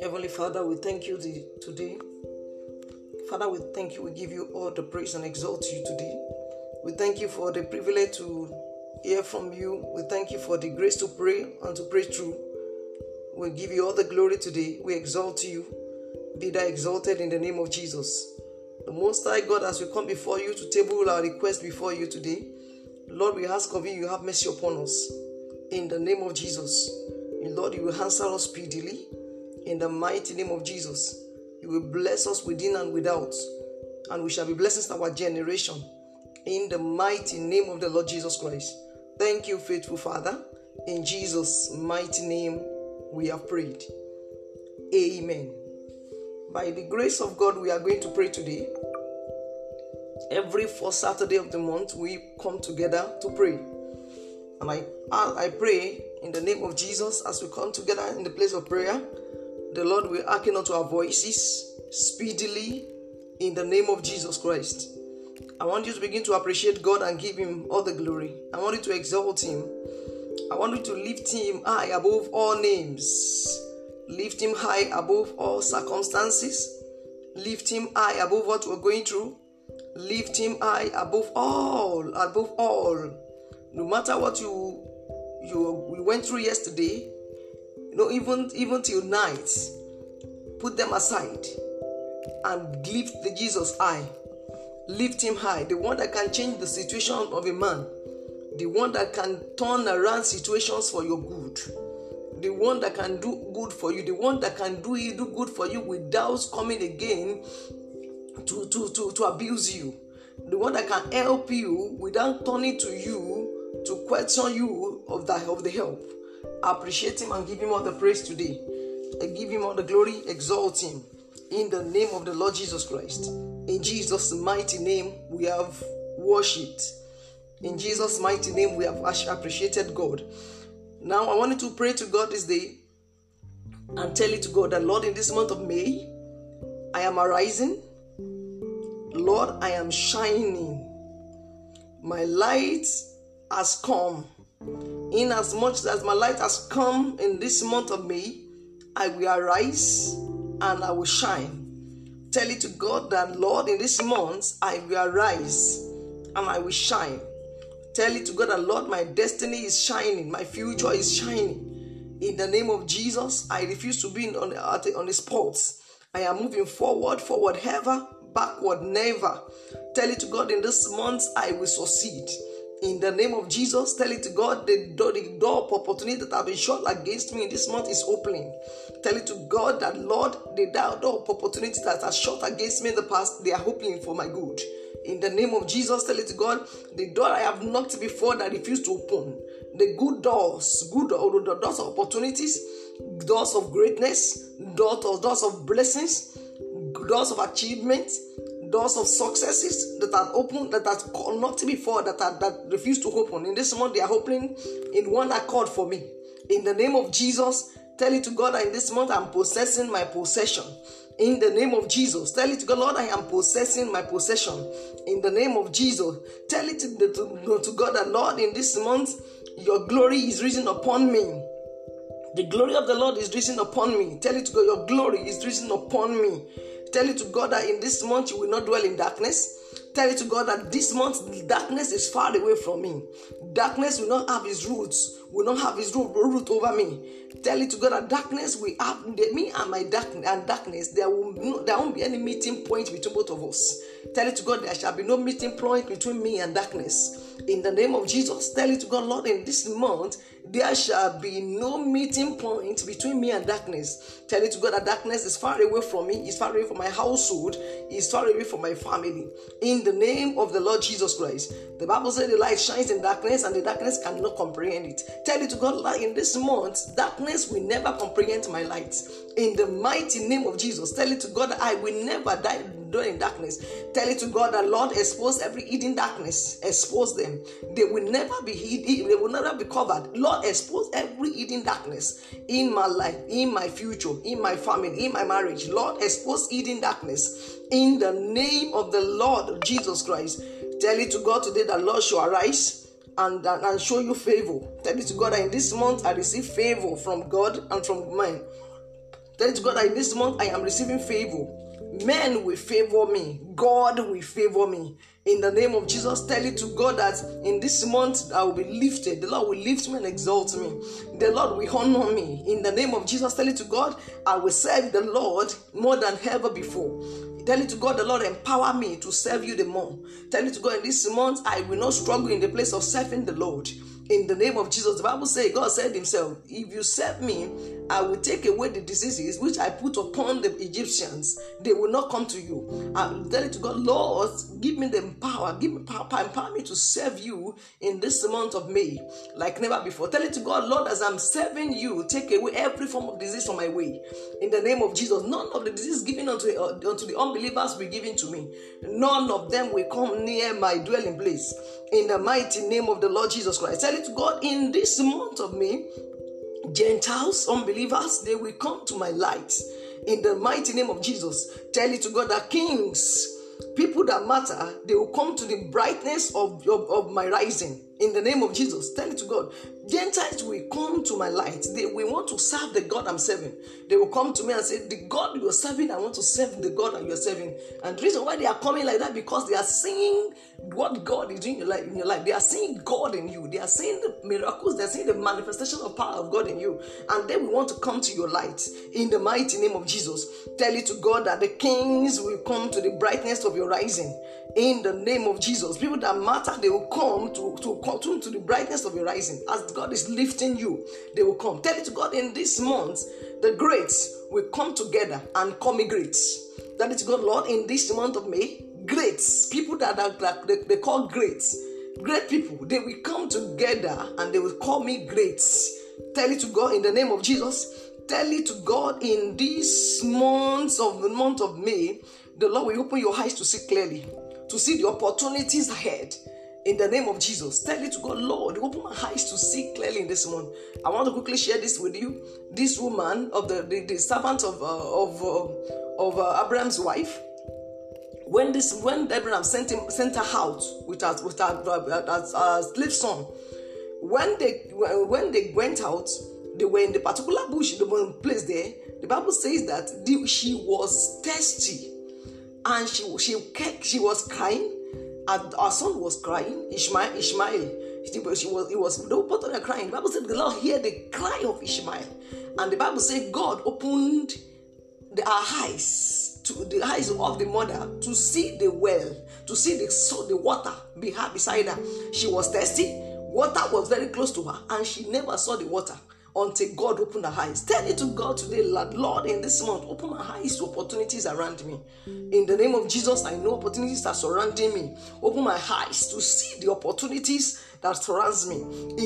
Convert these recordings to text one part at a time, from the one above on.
Heavenly Father, we thank you today. Father, we thank you. We give you all the praise and exalt you today. We thank you for the privilege to hear from you. We thank you for the grace to pray and to pray through. We give you all the glory today. We exalt you. Be thou exalted in the name of Jesus. The Most High God, as we come before you to table our request before you today, Lord, we ask of you, you have mercy upon us. In the name of Jesus. And Lord, you will answer us speedily. In the mighty name of Jesus. You will bless us within and without. And we shall be blessings to our generation. In the mighty name of the Lord Jesus Christ. Thank you, faithful Father. In Jesus' mighty name, we have prayed. Amen. By the grace of God, we are going to pray today. Every first Saturday of the month, we come together to pray. And I, I pray in the name of Jesus as we come together in the place of prayer. The Lord will hearken unto our voices speedily in the name of Jesus Christ. I want you to begin to appreciate God and give Him all the glory. I want you to exalt Him. I want you to lift Him high above all names. Lift Him high above all circumstances. Lift Him high above what we're going through. Lift Him high above all, above all. No matter what you you we went through yesterday, you know, even even till night, put them aside and lift the Jesus high. Lift him high. The one that can change the situation of a man. The one that can turn around situations for your good. The one that can do good for you. The one that can do do good for you without coming again to, to, to, to abuse you. The one that can help you without turning to you to question you of that of the help. Appreciate him and give him all the praise today. And give him all the glory, exalt him in the name of the Lord Jesus Christ. In Jesus' mighty name, we have worshipped. In Jesus' mighty name, we have appreciated God. Now, I wanted to pray to God this day and tell it to God that, Lord, in this month of May, I am arising. Lord, I am shining. My light has come. In as much as my light has come in this month of May, I will arise and I will shine. Tell it to God that, Lord, in this month I will arise and I will shine. Tell it to God that, Lord, my destiny is shining, my future is shining. In the name of Jesus, I refuse to be on, the, on the spot. I am moving forward, forward ever, backward never. Tell it to God in this month I will succeed. In the name of Jesus, tell it to God the door, the door of opportunity that have been shut against me in this month is opening. Tell it to God that Lord, the door of opportunity that has shut against me in the past, they are opening for my good. In the name of Jesus, tell it to God, the door I have knocked before that refused to open, the good doors, good the doors of opportunities, doors of greatness, doors doors of blessings, doors of achievement, doors of successes that are open, that are knocked before, that are that refuse to open. In this month, they are opening in one accord for me. In the name of Jesus, tell it to God that in this month I'm possessing my possession. In the name of Jesus, tell it to God, Lord, I am possessing my possession. In the name of Jesus, tell it to, to, to God that, Lord, in this month, your glory is risen upon me. The glory of the Lord is risen upon me. Tell it to God, your glory is risen upon me. Tell it to God that in this month you will not dwell in darkness. Tell it to God that this month darkness is far away from me. Darkness will not have his roots, will not have his root, root over me. Tell it to God that darkness will have me and my dark and darkness. There will no, there won't be any meeting point between both of us. Tell it to God there shall be no meeting point between me and darkness. In the name of Jesus, tell it to God, Lord, in this month there shall be no meeting point between me and darkness. Tell it to God that darkness is far away from me, is far away from my household, is far away from my family. In the name of the Lord Jesus Christ. The Bible says the light shines in darkness and the darkness cannot comprehend it. Tell it to God, in this month, darkness will never comprehend my light. In the mighty name of Jesus, tell it to God I will never die in darkness. Tell it to God that Lord expose every hidden darkness. Expose them. They will never be hid. They will never be covered. Lord, expose every hidden darkness in my life, in my future, in my family, in my marriage. Lord, expose hidden darkness in the name of the Lord Jesus Christ. Tell it to God today that Lord shall arise and, and, show you favor. Tell it to God that in this month I receive favor from God and from man. It to God that in this month I am receiving favor. Men will favor me. God will favor me. In the name of Jesus, tell it to God that in this month I will be lifted. The Lord will lift me and exalt me. The Lord will honor me. In the name of Jesus, tell it to God, I will serve the Lord more than ever before. Tell it to God, the Lord empower me to serve you the more. Tell it to God, in this month I will not struggle in the place of serving the Lord in the name of Jesus. The Bible says, God said Himself, If you serve me, I will take away the diseases which I put upon the Egyptians. They will not come to you. I will tell it to God, Lord, give me the power, give me power, empower me to serve you in this month of May like never before. Tell it to God, Lord, as I'm serving you, take away every form of disease from my way. In the name of Jesus, none of the disease given unto, uh, unto the unbelievers will be given to me. None of them will come near my dwelling place. In the mighty name of the Lord Jesus Christ. Tell God, in this month of May, Gentiles, unbelievers, they will come to my light. In the mighty name of Jesus, tell it to God that kings, people that matter, they will come to the brightness of, of, of my rising. In the name of Jesus, tell it to God. Gentiles will come to my light. They will want to serve the God I'm serving. They will come to me and say, The God you're serving, I want to serve the God that you're serving. And the reason why they are coming like that because they are seeing what God is doing in your life. They are seeing God in you. They are seeing the miracles. They are seeing the manifestation of power of God in you. And they will want to come to your light. In the mighty name of Jesus, tell it to God that the kings will come to the brightness of your rising in the name of Jesus. People that matter, they will come to, to come to the brightness of your rising. As God is lifting you, they will come. Tell it to God in this month, the greats will come together and call me greats. That is God, Lord, in this month of May, greats, people that are that they, they call greats, great people, they will come together and they will call me greats. Tell it to God in the name of Jesus. Tell it to God in these months of the month of May, the Lord will open your eyes to see clearly to see the opportunities ahead. In the name of Jesus, tell it to God, Lord, open my eyes to see clearly in this month. I want to quickly share this with you. This woman of the, the, the servant of uh, of uh, of uh, Abraham's wife, when this when Abraham sent him sent her out with her with her, uh, uh, slave son, when they when they went out, they were in the particular bush, the one place there. The Bible says that the, she was thirsty and she she she was crying our son was crying ishmael ishmael. She was she was it was the both of them crying. The bible said the lord heard the cry of ishmael. And the bible said god opened the, our eyes to the eyes of the mother to see the well to see the so the water beside her. She was thirsty. Water was very close to her and she never saw the water until God opened her eyes. Tell it to God today, Lord, Lord, in this month, open my eyes to opportunities around me. In the name of Jesus, I know opportunities are surrounding me. Open my eyes to see the opportunities that surrounds me.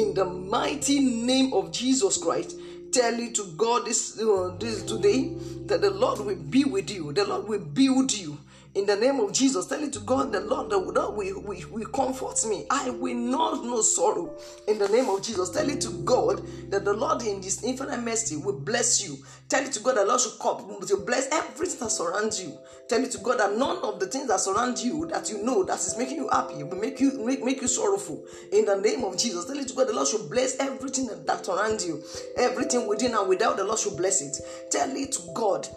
In the mighty name of Jesus Christ, tell it to God this, uh, this today that the Lord will be with you. The Lord will build you in the name of Jesus, tell it to God, the Lord, the Lord will, will, will comfort me. I will not know sorrow. In the name of Jesus, tell it to God that the Lord in this infinite mercy will bless you. Tell it to God that the Lord should come to bless everything that surrounds you. Tell it to God that none of the things that surround you that you know that is making you happy will make you make, make you sorrowful. In the name of Jesus, tell it to God the Lord should bless everything that surrounds you, everything within and without. The Lord should bless it. Tell it to God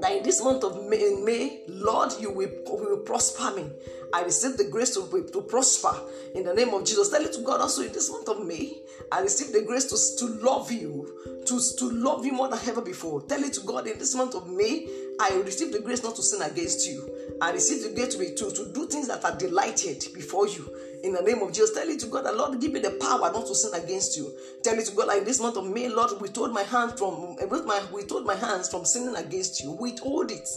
that in this month of May, May Lord, you will, will prosper me. I receive the grace to, to prosper in the name of Jesus. Tell it to God also in this month of May. I receive the grace to, to love you, to, to love you more than ever before. Tell it to God in this month of May. I receive the grace not to sin against you. I receive the grace to, to, to do things that are delighted before you in the name of Jesus. Tell it to God that Lord, give me the power not to sin against you. Tell it to God like this month of May, Lord, withhold my hand from eh, with my withhold my hands from sinning against you. Withhold it.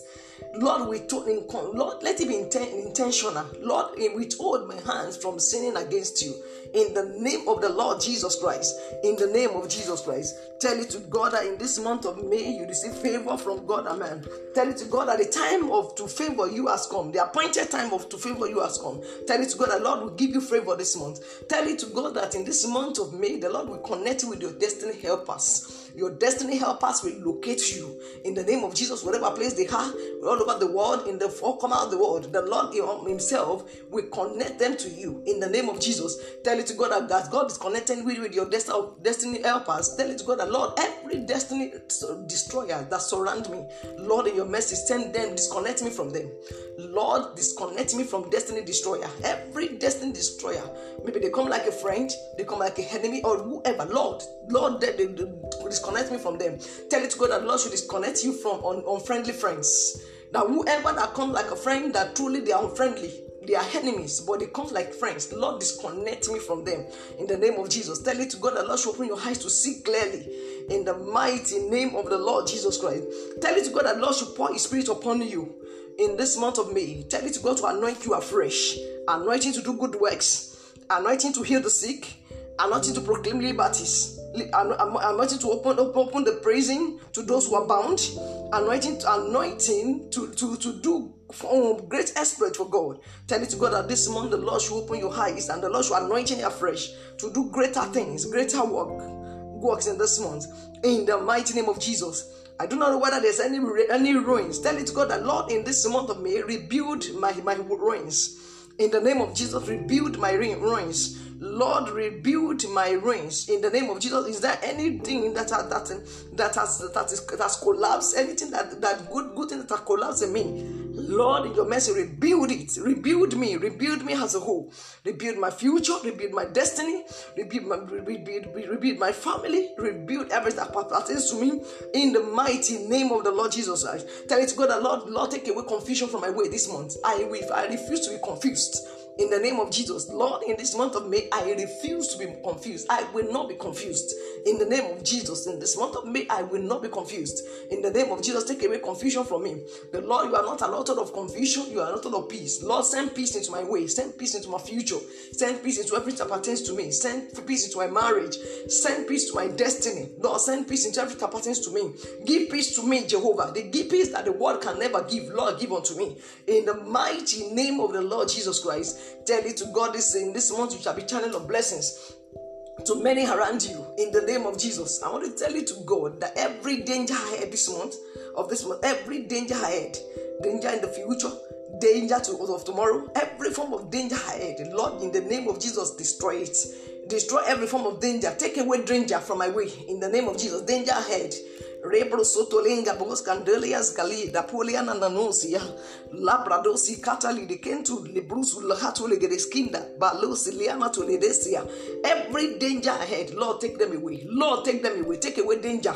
Lord, withhold Lord, let it be inten- intentional. Lord, eh, withhold my hands from sinning against you. In the name of the Lord Jesus Christ. In the name of Jesus Christ. Tell it to God that in this month of May you receive favor from God Amen. Tell it to God that the time of to favor you has come. The appointed time of to favor you has come. Tell it to God that Lord will give you favor this month. Tell it to God that in this month of May, the Lord will connect you with your destiny helpers. Your destiny helpers will locate you in the name of Jesus, whatever place they are, all over the world, in the four corner of the world. The Lord um, Himself will connect them to you in the name of Jesus. Tell it to God that God is connecting with, with your destiny helpers. Tell it to God that Lord, every destiny destroyer that surround me, Lord, in your mercy, send them, disconnect me from them. Lord, disconnect me from destiny destroyer. Every destiny destroyer, maybe they come like a friend, they come like a enemy, or whoever. Lord, Lord, they, they, they disconnect me from them. Tell it to God that Lord should disconnect you from un, unfriendly friends. That whoever that comes like a friend, that truly they are unfriendly, they are enemies, but they come like friends. Lord, disconnect me from them in the name of Jesus. Tell it to God that Lord should open your eyes to see clearly in the mighty name of the Lord Jesus Christ. Tell it to God that Lord should pour His Spirit upon you in this month of May. Tell it to God to anoint you afresh, anointing to do good works, anointing to heal the sick, anointing to proclaim liberties, anointing to open, open, open the praising to those who are bound, anointing, anointing to, to, to do um, great exploit for God. Tell it to God that this month the Lord should open your eyes and the Lord should anoint you afresh to do greater things, greater work, works in this month. In the mighty name of Jesus. I do not know whether there's any any ruins. Tell it to God that Lord, in this month of May, rebuild my, my ruins. In the name of Jesus, rebuild my ruins. Lord, rebuild my ruins in the name of Jesus. Is there anything that that that has that is that has collapsed? Anything that that good good thing that has collapsed in me? Lord, in your mercy, rebuild it. Rebuild me. Rebuild me as a whole. Rebuild my future. Rebuild my destiny. Rebuild my rebuild, rebuild my family. Rebuild everything that pertains to me in the mighty name of the Lord Jesus Christ. Tell it to God, Lord, Lord, take away confusion from my way this month. I will. I refuse to be confused in the name of Jesus. Lord, in this month of May, I refuse to be confused. I will not be confused. In the name of Jesus, in this month of May, I will not be confused. In the name of Jesus, take away confusion from me. The Lord, you are not a lot of confusion, you are not a lot of peace. Lord, send peace into my way, send peace into my future, send peace into everything that pertains to me, send peace into my marriage, send peace to my destiny. Lord, send peace into everything that pertains to me. Give peace to me, Jehovah. The give peace that the world can never give. Lord, give unto me. In the mighty name of the Lord Jesus Christ. Tell it to God this in this month you shall be channel of blessings to many around you in the name of Jesus. I want to tell you to God that every danger ahead this month of this month, every danger ahead, danger in the future, danger to, of tomorrow, every form of danger ahead, Lord, in the name of Jesus, destroy it. Destroy every form of danger. Take away danger from my way in the name of Jesus. Danger ahead. Rebro sotolenga bos candelias gali da poliana nanosia labradosi catali de kentu lebrusu lahatu legedeskinda balusi liana to ledesia every danger ahead Lord take them away. Lord take them away. Take away danger.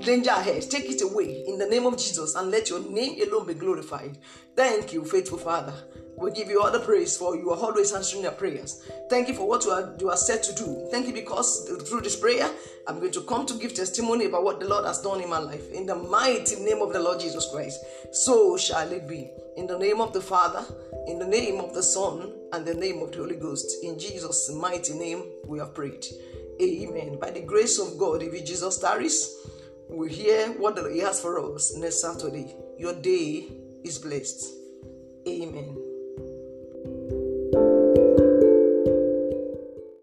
Danger ahead take it away in the name of Jesus and let your name alone be glorified. Thank you faithful Father we give you all the praise for you are always answering our prayers. Thank you for what you are, you are set to do. Thank you because through this prayer, I'm going to come to give testimony about what the Lord has done in my life. In the mighty name of the Lord Jesus Christ. So shall it be. In the name of the Father, in the name of the Son, and the name of the Holy Ghost. In Jesus' mighty name, we have prayed. Amen. By the grace of God, if Jesus tarries, we hear what He has for us next Saturday. Your day is blessed. Amen.